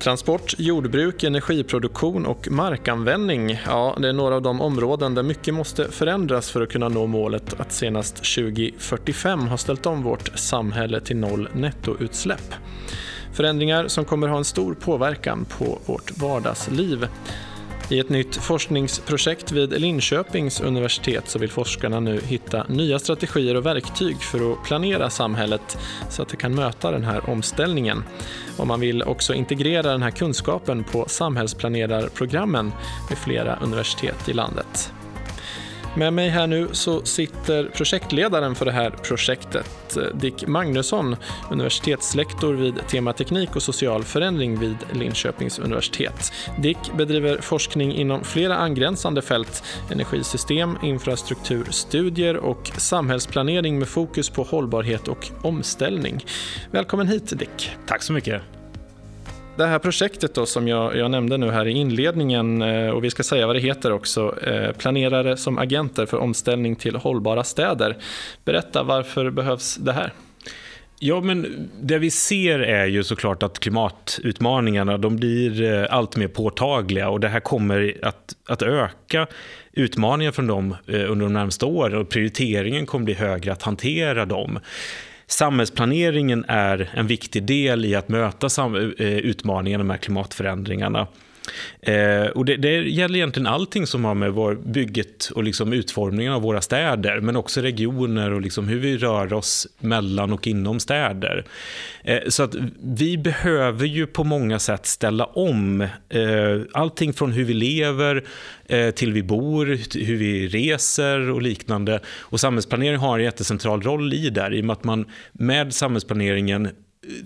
Transport, jordbruk, energiproduktion och markanvändning. Ja, det är några av de områden där mycket måste förändras för att kunna nå målet att senast 2045 ha ställt om vårt samhälle till noll nettoutsläpp. Förändringar som kommer ha en stor påverkan på vårt vardagsliv. I ett nytt forskningsprojekt vid Linköpings universitet så vill forskarna nu hitta nya strategier och verktyg för att planera samhället så att det kan möta den här omställningen. Och man vill också integrera den här kunskapen på samhällsplanerarprogrammen vid flera universitet i landet. Med mig här nu så sitter projektledaren för det här projektet, Dick Magnusson, universitetslektor vid tema teknik och social förändring vid Linköpings universitet. Dick bedriver forskning inom flera angränsande fält, energisystem, infrastrukturstudier och samhällsplanering med fokus på hållbarhet och omställning. Välkommen hit Dick. Tack så mycket det här projektet då som jag, jag, nämnde nu här i inledningen eh, och vi ska säga vad det heter också, eh, planerare som agenter för omställning till hållbara städer. Berätta, varför behövs det här? Ja, men det vi ser är ju såklart att klimatutmaningarna de blir eh, allt mer påtagliga och det här kommer att, att öka utmaningar från dem under de närmaste åren och prioriteringen kommer bli högre att hantera dem samhällsplaneringen är en viktig del i att möta eh, utmaningarna med klimatförändringarna. Eh, och det, det, gäller egentligen allting som har med vår bygget och liksom utformningen av våra städer, men också regioner och liksom hur vi rör oss mellan och inom städer. Eh, så att vi behöver ju på många sätt ställa om eh, allting från hur vi lever eh, till vi bor, hur vi reser och liknande. Och samhällsplanering har en jättecentral roll i där, i och med att man med samhällsplaneringen eh,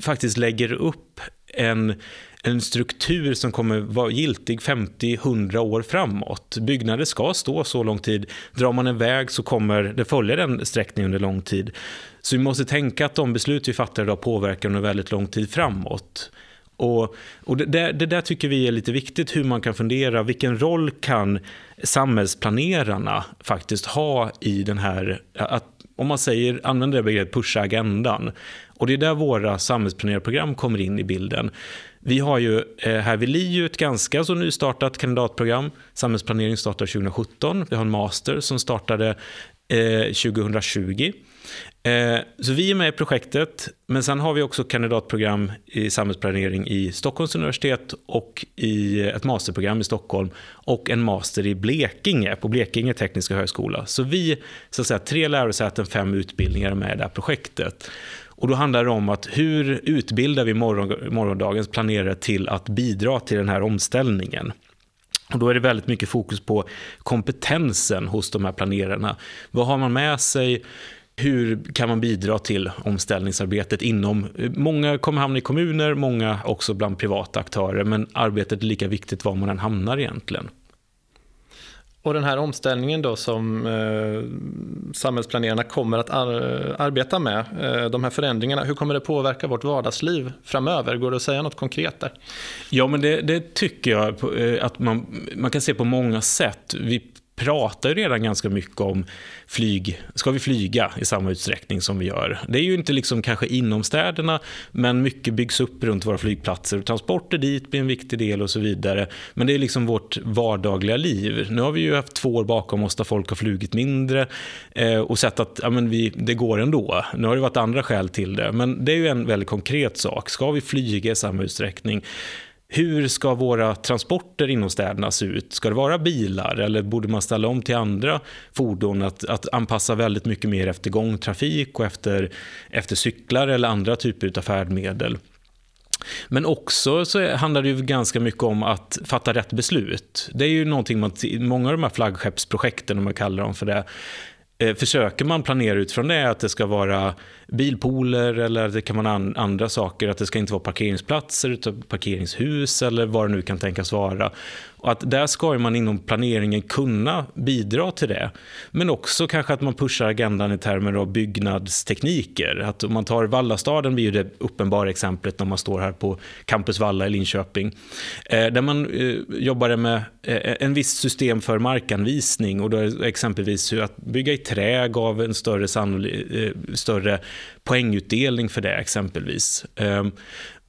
faktiskt lägger upp en en struktur som kommer vara giltig 50-100 år framåt. Byggnader ska stå så lång tid. Drar man en väg så kommer det följa den sträckningen under lång tid. Så vi måste tänka att de beslut vi fattar idag påverkar under väldigt lång tid framåt. Och, och det, där, det, där, tycker vi är lite viktigt, hur man kan fundera. Vilken roll kan samhällsplanerarna faktiskt ha i den här... Att, om man säger, använder det begreppet pusha agendan. Och det är där våra samhällsplanerarprogram kommer in i bilden. Vi har ju eh, här vid LiU ett ganska så nystartat kandidatprogram. Samhällsplanering startade 2017. Vi har en master som startade eh, 2020. Eh, så vi är med i projektet, men sen har vi också kandidatprogram i samhällsplanering i Stockholms universitet och i ett masterprogram i Stockholm och en master i Blekinge på Blekinge tekniska högskola. Så vi, så att säga, tre lärosäten, fem utbildningar är med i det här projektet. Och då handlar det om att hur utbildar vi morgon, morgondagens planerare till att bidra till den här omställningen? Och då är det väldigt mycket fokus på kompetensen hos de här planerarna. Vad har man med sig? Hur kan man bidra till omställningsarbetet inom... Eh, många kommer hamna i kommuner, många också bland privata aktörer, men arbetet är lika viktigt var man än hamnar egentligen. Och den här omställningen då som eh, samhällsplanerarna kommer att ar arbeta med, eh, de här förändringarna, hur kommer det påverka vårt vardagsliv framöver? Går det att säga något konkret där? Ja, men det, det tycker jag eh, att man, man kan se på många sätt. Vi pratar ju redan ganska mycket om flyg. Ska vi flyga i samma utsträckning som vi gör? Det är ju inte liksom kanske inom städerna, men mycket byggs upp runt våra flygplatser. Transporter dit blir en viktig del och så vidare. Men det är liksom vårt vardagliga liv. Nu har vi ju haft två år bakom oss där folk har flugit mindre eh, och sett att ja, men vi, det går ändå. Nu har det varit andra skäl till det, men det är ju en väldigt konkret sak. Ska vi flyga i samma utsträckning? Hur ska våra transporter inom städerna se ut? Ska det vara bilar eller borde man ställa om till andra fordon? Att, att anpassa väldigt mycket mer efter gångtrafik och efter, efter cyklar eller andra typer av färdmedel. Men också så handlar det ju ganska mycket om att fatta rätt beslut. Det är ju någonting man, många av de här flaggskeppsprojekten, om man kallar dem för det, Eh, försöker man planera utifrån det, att det ska vara bilpooler eller det kan vara andra saker, att det ska inte vara parkeringsplatser utan parkeringshus eller vad det nu kan tänkas vara. Och att där ska man inom planeringen kunna bidra till det. Men också kanske att man pushar agendan i termer av byggnadstekniker. Att om man tar Vallastaden blir det uppenbara exemplet när man står här på Campus Valla i Linköping. Eh, där man eh, jobbade med eh, en viss system för markanvisning och då exempelvis att bygga i trä gav en större, större poängutdelning för det exempelvis. Ehm,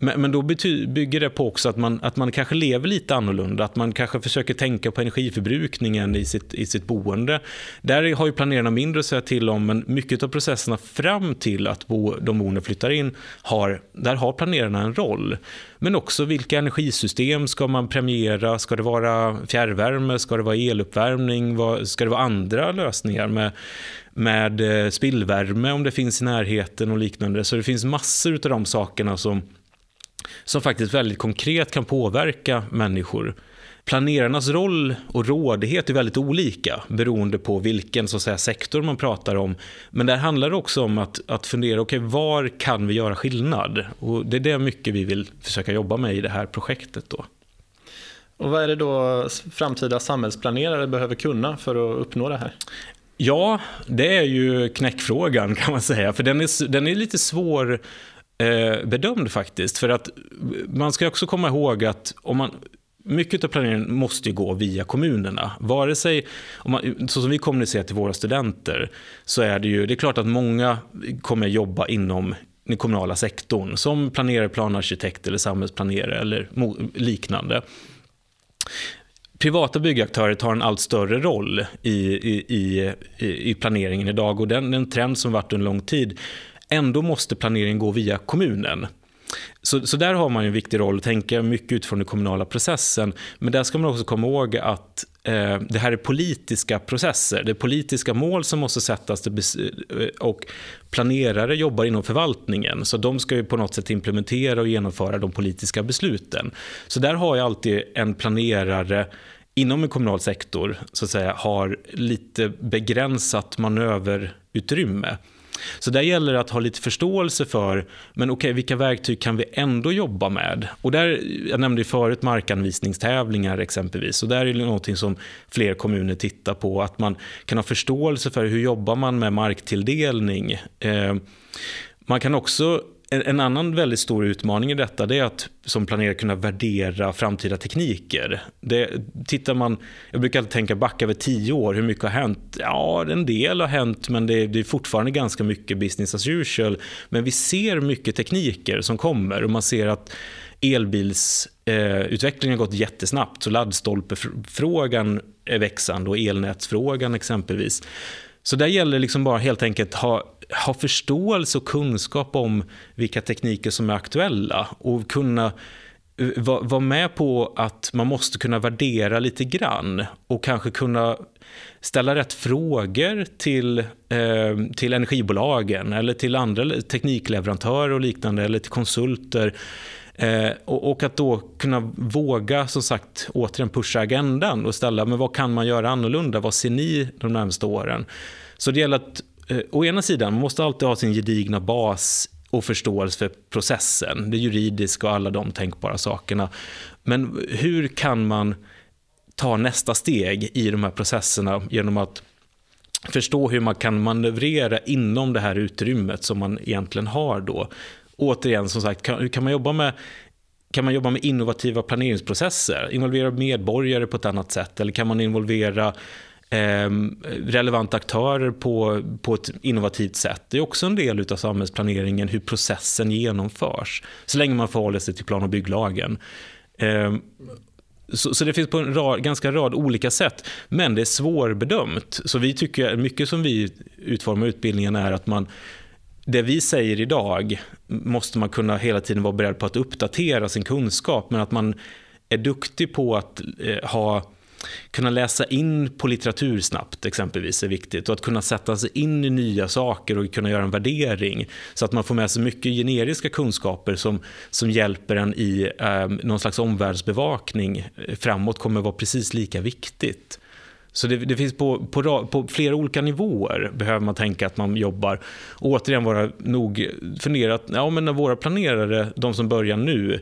men, men då bety, bygger det på också att man, att man kanske lever lite annorlunda, att man kanske försöker tänka på energiförbrukningen i sitt, i sitt boende. Där har ju planerarna mindre att säga till om, men mycket av processerna fram till att bo, de boende flyttar in, har, där har planerarna en roll. Men också vilka energisystem ska man premiera? Ska det vara fjärrvärme? Ska det vara eluppvärmning? Ska det vara andra lösningar med, med eh, spillvärme om det finns i närheten och liknande? Så det finns massor av de sakerna som, som faktiskt väldigt konkret kan påverka människor. Planerarnas roll och rådighet är väldigt olika beroende på vilken så säga, sektor man pratar om. Men där handlar det också om att, att fundera, okay, var kan vi göra skillnad? Och det är det mycket vi vill försöka jobba med i det här projektet. Då. Och vad är det då framtida samhällsplanerare behöver kunna för att uppnå det här? Ja, det är ju knäckfrågan kan man säga, för den är, den är lite svår Eh, bedömd faktiskt. För att man ska också komma ihåg att om man mycket av planeringen måste gå via kommunerna. Vare sig, om man, så som vi kommunicerar till våra studenter, så är det ju, det är klart att många kommer jobba inom den kommunala sektorn, som planerare, planarkitekt eller samhällsplanerare eller liknande. Privata byggaktörer tar en allt större roll i, i, i, i planeringen idag och den, den trend som varit under lång tid. Ändå måste planeringen gå via kommunen. Så, så där har man en viktig roll att tänka mycket utifrån den kommunala processen. Men där ska man också komma ihåg att eh, det här är politiska processer. Det är politiska mål som måste sättas eh, och planerare jobbar inom förvaltningen. Så de ska ju på något sätt implementera och genomföra de politiska besluten. Så där har jag alltid en planerare inom en kommunal sektor så att säga, har lite begränsat manöverutrymme. Så där gäller det att ha lite förståelse för, men okej, okay, vilka verktyg kan vi ändå jobba med? Och där, jag nämnde ju förut markanvisningstävlingar exempelvis, och där är det någonting som fler kommuner tittar på, att man kan ha förståelse för hur jobbar man med marktilldelning. Eh, man kan också en annan väldigt stor utmaning i detta är att som planerare kunna värdera framtida tekniker. Det, tittar man, jag brukar alltid tänka backa över tio år, hur mycket har hänt? Ja, en del har hänt men det, det är fortfarande ganska mycket business as usual. Men vi ser mycket tekniker som kommer och man ser att elbilsutvecklingen eh, har gått jättesnabbt så laddstolpefrågan är växande och elnätsfrågan exempelvis. Så där gäller det liksom bara helt enkelt ha ha förståelse och kunskap om vilka tekniker som är aktuella och kunna eh, vara med på att man måste kunna värdera lite grann och kanske kunna ställa rätt frågor till, eh, till energibolagen eller till andra teknikleverantörer och liknande eller till konsulter. Eh, och, och, att då kunna våga, som sagt, återigen pusha agendan och ställa, men vad kan man göra annorlunda? Vad ser ni de närmaste åren? Så det gäller att eh, å ena sidan, man måste alltid ha sin gedigna bas och förståelse för processen, det juridiska och alla de tänkbara sakerna. Men hur kan man ta nästa steg i de här processerna genom att förstå hur man kan manövrera inom det här utrymmet som man egentligen har då. Återigen, som sagt, kan, kan man jobba med kan man jobba med innovativa planeringsprocesser? Involvera medborgare på ett annat sätt? Eller kan man involvera Ehm, relevanta aktörer på, på ett innovativt sätt. Det är också en del av samhällsplaneringen, hur processen genomförs, så länge man förhåller sig till plan och bygglagen. Ehm, så, så, det finns på en rad, ganska rad olika sätt, men det är svårbedömt. Så vi tycker, mycket som vi utformar utbildningen är att man det vi säger idag måste man kunna hela tiden vara beredd på att uppdatera sin kunskap, men att man är duktig på att eh, ha kunna läsa in på litteratur snabbt exempelvis är viktigt och att kunna sätta sig in i nya saker och kunna göra en värdering så att man får med sig mycket generiska kunskaper som, som hjälper en i eh, någon slags omvärldsbevakning framåt kommer vara precis lika viktigt. Så det, det, finns på, på, på, flera olika nivåer behöver man tänka att man jobbar. Och återigen vara nog funderat, ja men när våra planerare, de som börjar nu,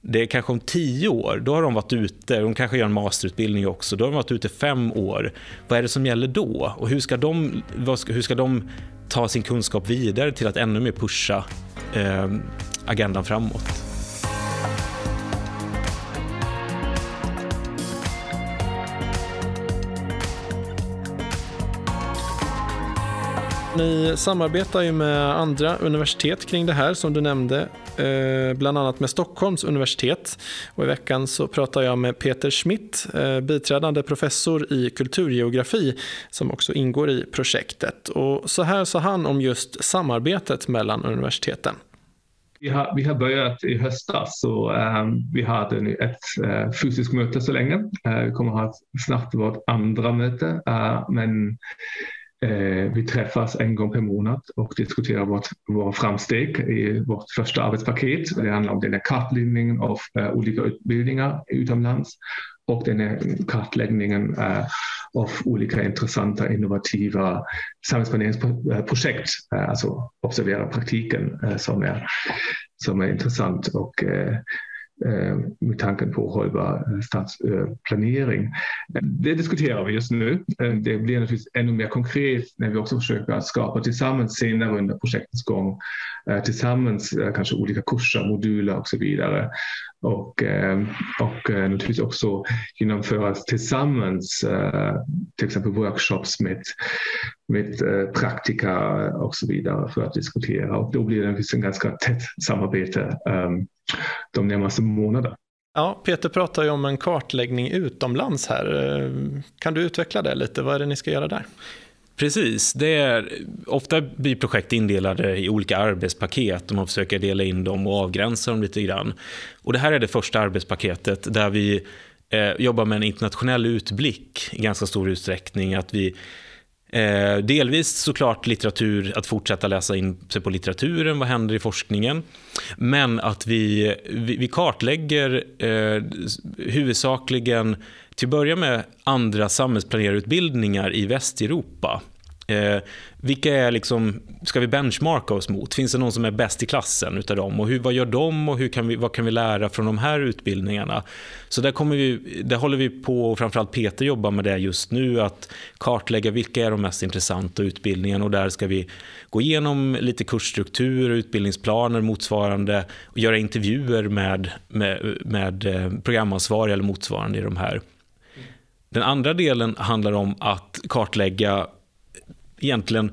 det är kanske om tio år, då har de varit ute, de kanske gör en masterutbildning också, då har de varit ute fem år. Vad är det som gäller då? Och hur ska de, hur ska de ta sin kunskap vidare till att ännu mer pusha eh, agendan framåt? Ni samarbetar ju med andra universitet kring det här som du nämnde. Eh, bland annat med Stockholms universitet. Och I veckan så pratar jag med Peter Schmidt, eh, biträdande professor i kulturgeografi som också ingår i projektet. Och så här sa han om just samarbetet mellan universiteten. Vi har, vi har börjat i höstas, så um, vi hade ett uh, fysiskt möte så länge. Uh, vi kommer att ha snabbt vårt andra möte, uh, men Eh, vi träffas en gång per månad och diskuterar vårt, våra framsteg i vårt första arbetspaket. Det handlar om den här kartläggningen av eh, olika utbildningar utomlands och den här kartläggningen eh, av olika intressanta, innovativa samhällsplaneringsprojekt, eh, alltså observera praktiken eh, som är, som är intressant och eh, Eh, med tanken på hållbar eh, stadsplanering. Eh, det diskuterar vi just nu. Det blir naturligtvis ännu mer konkret när vi också försöker skapa tillsammans senare under projektets gång, tillsammans kanske olika kurser, moduler och så vidare och, och naturligtvis också genomföra tillsammans, till exempel workshops med, med praktika och så vidare för att diskutera. Och då blir det en ganska tätt samarbete de närmaste månaderna. Ja, Peter pratar ju om en kartläggning utomlands här. Kan du utveckla det lite? Vad är det ni ska göra där? Precis. Det är, ofta blir projekt indelade i olika arbetspaket och man försöker dela in dem och avgränsa dem lite grann. Och det här är det första arbetspaketet där vi eh, jobbar med en internationell utblick i ganska stor utsträckning. Att vi Eh, delvis såklart litteratur, att fortsätta läsa in sig på litteraturen, vad händer i forskningen. Men att vi, vi, vi kartlägger eh, huvudsakligen till att börja med andra samhällsplanerarutbildningar i Västeuropa. Eh, vilka är liksom, ska vi benchmarka oss mot? Finns det någon som är bäst i klassen utav dem? Och hur, vad gör de och hur kan vi, vad kan vi lära från de här utbildningarna? Så där, kommer vi, där håller vi på, och framförallt Peter jobbar med det just nu, att kartlägga vilka är de mest intressanta utbildningarna och där ska vi gå igenom lite kursstruktur, utbildningsplaner motsvarande och göra intervjuer med, med, med eh, programansvariga eller motsvarande i de här. Den andra delen handlar om att kartlägga egentligen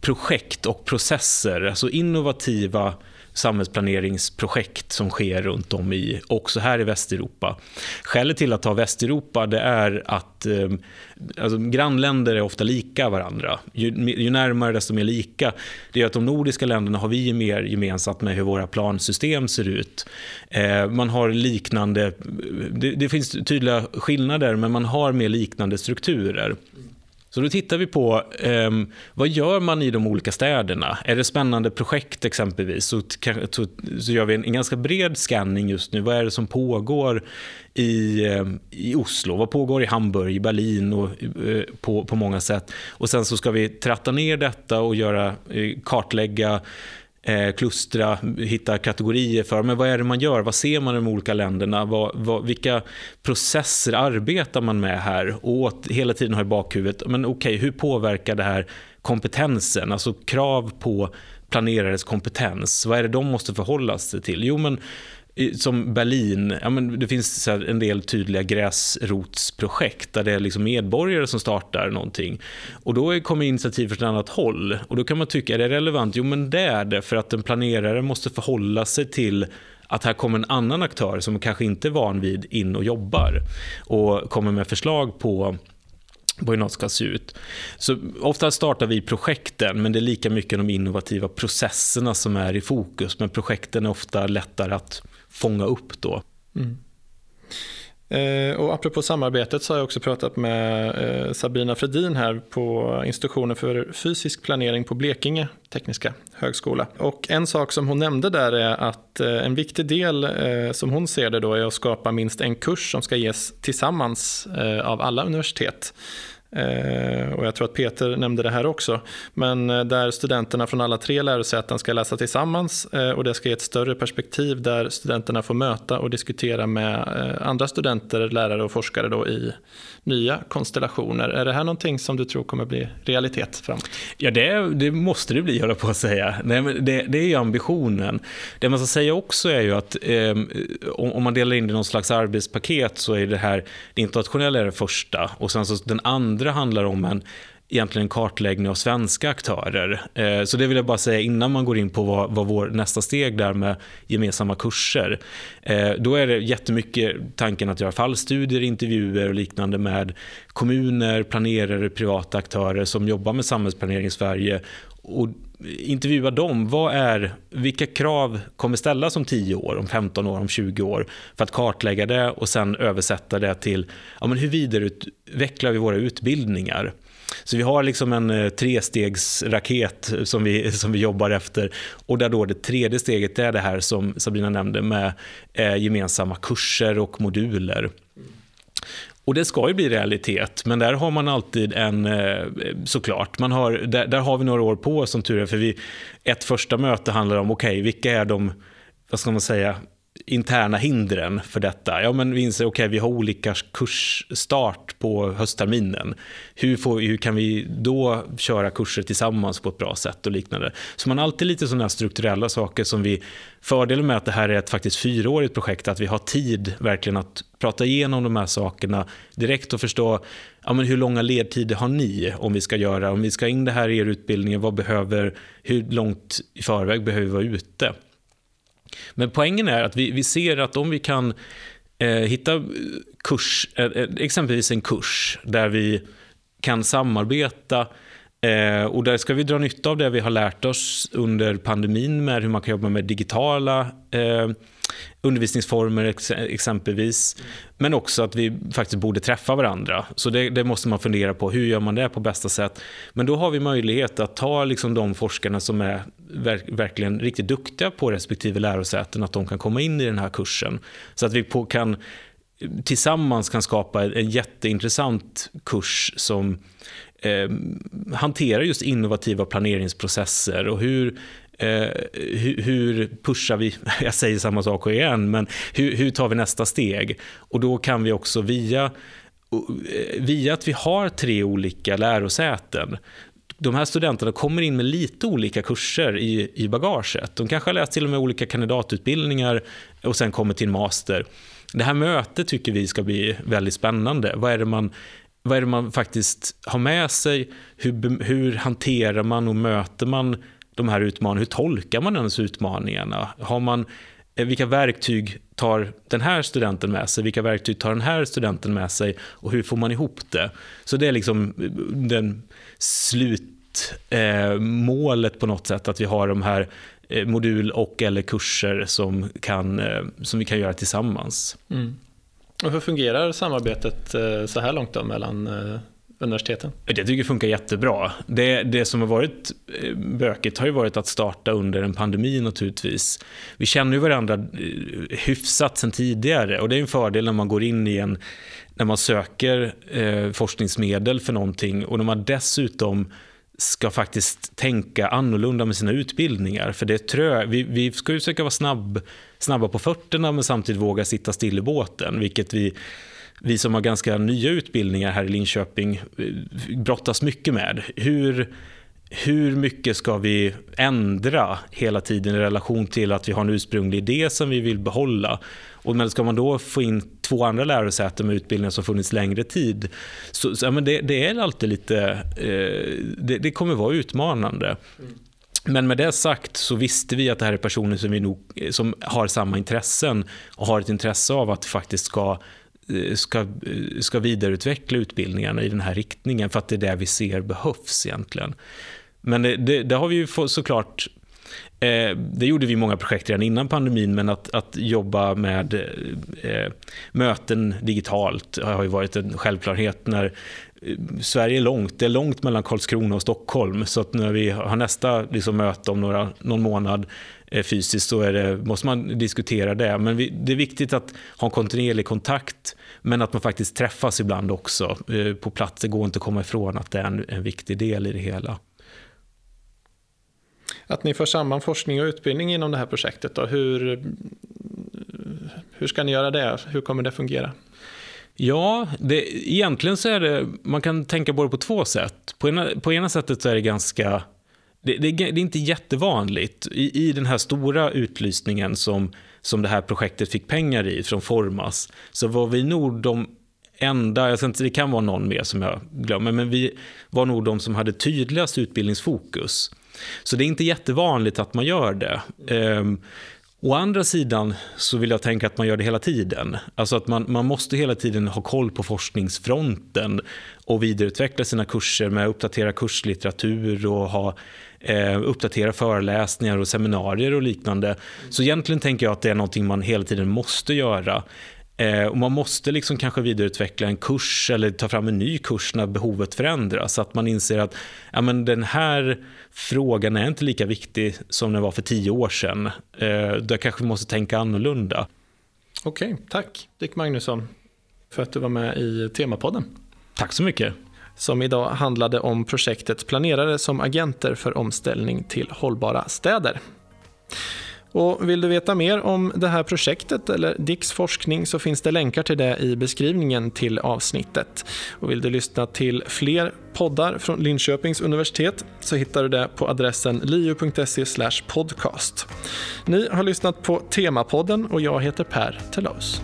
projekt och processer, alltså innovativa samhällsplaneringsprojekt som sker runt om i, också här i Västeuropa. Skälet till att ta Västeuropa det är att eh, alltså, grannländer är ofta lika varandra. Ju, ju, närmare desto mer lika. Det gör att de nordiska länderna har vi mer gemensamt med hur våra plansystem ser ut. Eh, man har liknande, det, det finns tydliga skillnader men man har mer liknande strukturer. Så då tittar vi på eh, vad gör man i de olika städerna? Är det spännande projekt exempelvis så, så, så gör vi en, en, ganska bred scanning just nu. Vad är det som pågår i, eh, i Oslo? Vad pågår i Hamburg, i Berlin och eh, på, på många sätt? Och sen så ska vi tratta ner detta och göra, eh, kartlägga eh, klustra, hitta kategorier för. Men vad är det man gör, vad ser man i de olika länderna, vad, vad, vilka processer arbetar man med här? Och hela tiden ha i bakhuvudet, men okej, okay, hur påverkar det här kompetensen, alltså krav på planerares kompetens, vad är det de måste förhålla sig till? Jo, men som Berlin, ja, men det finns en del tydliga gräsrotsprojekt där det är liksom medborgare som startar någonting. Och då kommer initiativ från ett annat håll. Och då kan man tycka, är det relevant? Jo, men det är det, för att en planerare måste förhålla sig till att här kommer en annan aktör som kanske inte är van vid in och jobbar och kommer med förslag på på hur något ska se ut. Så ofta startar vi projekten, men det är lika mycket de innovativa processerna som är i fokus. Men projekten är ofta lättare att fånga upp då. Mm. Eh, och apropå samarbetet så har jag också pratat med eh, Sabina Fredin här på institutionen för fysisk planering på Blekinge tekniska högskola. Och en sak som hon nämnde där är att eh, en viktig del eh, som hon ser det då är att skapa minst en kurs som ska ges tillsammans eh, av alla universitet. Eh, och jag tror att Peter nämnde det här också. Men eh, där studenterna från alla tre lärosäten ska läsa tillsammans eh, och det ska ge ett större perspektiv där studenterna får möta och diskutera med andra studenter, lärare och forskare då i nya konstellationer. Är det här någonting som du tror kommer bli realitet framåt? Ja, det, det måste det bli, höll på att säga. Nej, men det, det är ju ambitionen. Det man ska säga också är ju att eh, om man delar in det i någon slags arbetspaket så är det här, det internationella är det första och sen så den andra handlar om en egentligen en kartläggning av svenska aktörer. Eh, så det vill jag bara säga innan man går in på vad, vad vår nästa steg där med gemensamma kurser. Eh, då är det jättemycket tanken att göra fallstudier, intervjuer och liknande med kommuner, planerare, privata aktörer som jobbar med samhällsplanering i Sverige och intervjua dem. Vad är, vilka krav kommer ställas om 10 år, om 15 år, om 20 år för att kartlägga det och sen översätta det till ja, men hur vidareutvecklar vi våra utbildningar. Så vi har liksom en eh, trestegsraket som vi, som vi jobbar efter. Och där då det tredje steget är det här som Sabrina nämnde med eh, gemensamma kurser och moduler. Och det ska ju bli realitet, men där har man alltid en, eh, såklart, man har, där, där har vi några år på oss som tur är, för vi, ett första möte handlar om, okej, okay, vilka är de, vad ska man säga, interna hindren för detta? Ja, men vi inser att okay, vi har olika kursstart på höstterminen. Hur, får, hur kan vi då köra kurser tillsammans på ett bra sätt och liknande? Så man har alltid lite sådana strukturella saker som vi... Fördelen med att det här är ett faktiskt fyraårigt projekt, att vi har tid verkligen att prata igenom de här sakerna direkt och förstå ja, men hur långa ledtider har ni om vi ska göra, om vi ska in det här i er utbildning, vad behöver, hur långt i förväg behöver vi vara ute? Men poängen är att vi, vi ser att om vi kan eh, hitta kurs, eh, eh, exempelvis en kurs där vi kan samarbeta eh, och där ska vi dra nytta av det vi har lärt oss under pandemin med hur man kan jobba med digitala eh, undervisningsformer ex exempelvis. Men också att vi faktiskt borde träffa varandra. Så det, det, måste man fundera på. Hur gör man det på bästa sätt? Men då har vi möjlighet att ta liksom de forskarna som är verk, verkligen riktigt duktiga på respektive lärosäten, att de kan komma in i den här kursen. Så att vi på, kan tillsammans kan skapa en jätteintressant kurs som eh, hanterar just innovativa planeringsprocesser och hur Eh, hur, hur, pushar vi, jag säger samma sak igen, men hur, hur tar vi nästa steg? Och då kan vi också via, eh, via att vi har tre olika lärosäten de här studenterna kommer in med lite olika kurser i, i bagaget. De kanske har läst till och med olika kandidatutbildningar och sen kommer till en master. Det här mötet tycker vi ska bli väldigt spännande. Vad är det man, vad är det man faktiskt har med sig? Hur, hur hanterar man och möter man de här utmaningarna? Hur tolkar man ens utmaningarna? Har man, Eh, vilka verktyg tar den här studenten med sig? Vilka verktyg tar den här studenten med sig? Och hur får man ihop det? Så det är liksom eh, den slutmålet eh, på något sätt, att vi har de här eh, modul och eller kurser som, kan, eh, som vi kan göra tillsammans. Mm. Och hur fungerar samarbetet eh, så här långt då mellan universiteten? Jag tycker det funkar jättebra. Det, det som har varit eh, bökigt har ju varit att starta under en pandemi naturligtvis. Vi känner ju varandra eh, hyfsat sen tidigare och det är en fördel när man går in i en när man söker eh, forskningsmedel för någonting och när man dessutom ska faktiskt tänka annorlunda med sina utbildningar. För det är trö vi, vi ska ju försöka vara snabb, snabba på fötterna men samtidigt våga sitta still i båten, vilket vi vi som har ganska nya utbildningar här i Linköping eh, brottas mycket med. Hur, hur mycket ska vi ändra hela tiden i relation till att vi har en ursprunglig idé som vi vill behålla? Och men ska man då få in två andra lärosäten med utbildningar som funnits längre tid, så, så ja, men det, det, är alltid lite, eh, det, det, kommer vara utmanande. Mm. Men med det sagt så visste vi att det här är personer som, vi nog, som har samma intressen och har ett intresse av att faktiskt ska Eh, ska, eh, ska vidareutveckla utbildningarna i den här riktningen för att det är det vi ser behövs egentligen. Men det, det, det har vi ju såklart eh, det gjorde vi i många projekt redan innan pandemin, men att, att jobba med eh, möten digitalt har ju varit en självklarhet. när eh, Sverige är långt, det är långt mellan Karlskrona och Stockholm, så att när vi har nästa liksom, möte om några, någon månad Eh, fysiskt så är det, måste man diskutera det. Men vi, det är viktigt att ha en kontinuerlig kontakt men att man faktiskt träffas ibland också eh, på plats. Det går inte att komma ifrån att det är en, en viktig del i det hela. Att ni för samman forskning och utbildning inom det här projektet, då, hur, hur ska ni göra det? Hur kommer det fungera? Ja, det, egentligen så är det, man kan tänka både på två sätt. På ena, på ena sättet så är det ganska det, det, det, är inte jättevanligt. I, I den här stora utlysningen som, som det här projektet fick pengar i från Formas, så var vi nog de enda, jag inte, det kan vara någon mer som jag glömmer, men vi var nog de som hade tydligast utbildningsfokus. Så det är inte jättevanligt att man gör det. Um, Å andra sidan så vill jag tänka att man gör det hela tiden. Alltså att man, man måste hela tiden ha koll på forskningsfronten och vidareutveckla sina kurser med att uppdatera kurslitteratur och ha, eh, uppdatera föreläsningar och seminarier och liknande. Så egentligen tänker jag att det är någonting man hela tiden måste göra. Eh, och man måste liksom kanske vidareutveckla en kurs eller ta fram en ny kurs när behovet förändras. Så att man inser att ja, men den här frågan är inte lika viktig som den var för tio år sedan. Eh, där kanske vi måste tänka annorlunda. Okej, tack Dick Magnusson för att du var med i Temapodden. Tack så mycket. Som idag handlade om projektet Planerare som agenter för omställning till hållbara städer. Och vill du veta mer om det här projektet eller Dicks forskning så finns det länkar till det i beskrivningen till avsnittet. Och vill du lyssna till fler poddar från Linköpings universitet så hittar du det på adressen liu.se podcast. Ni har lyssnat på Temapodden och jag heter Per Tellaus.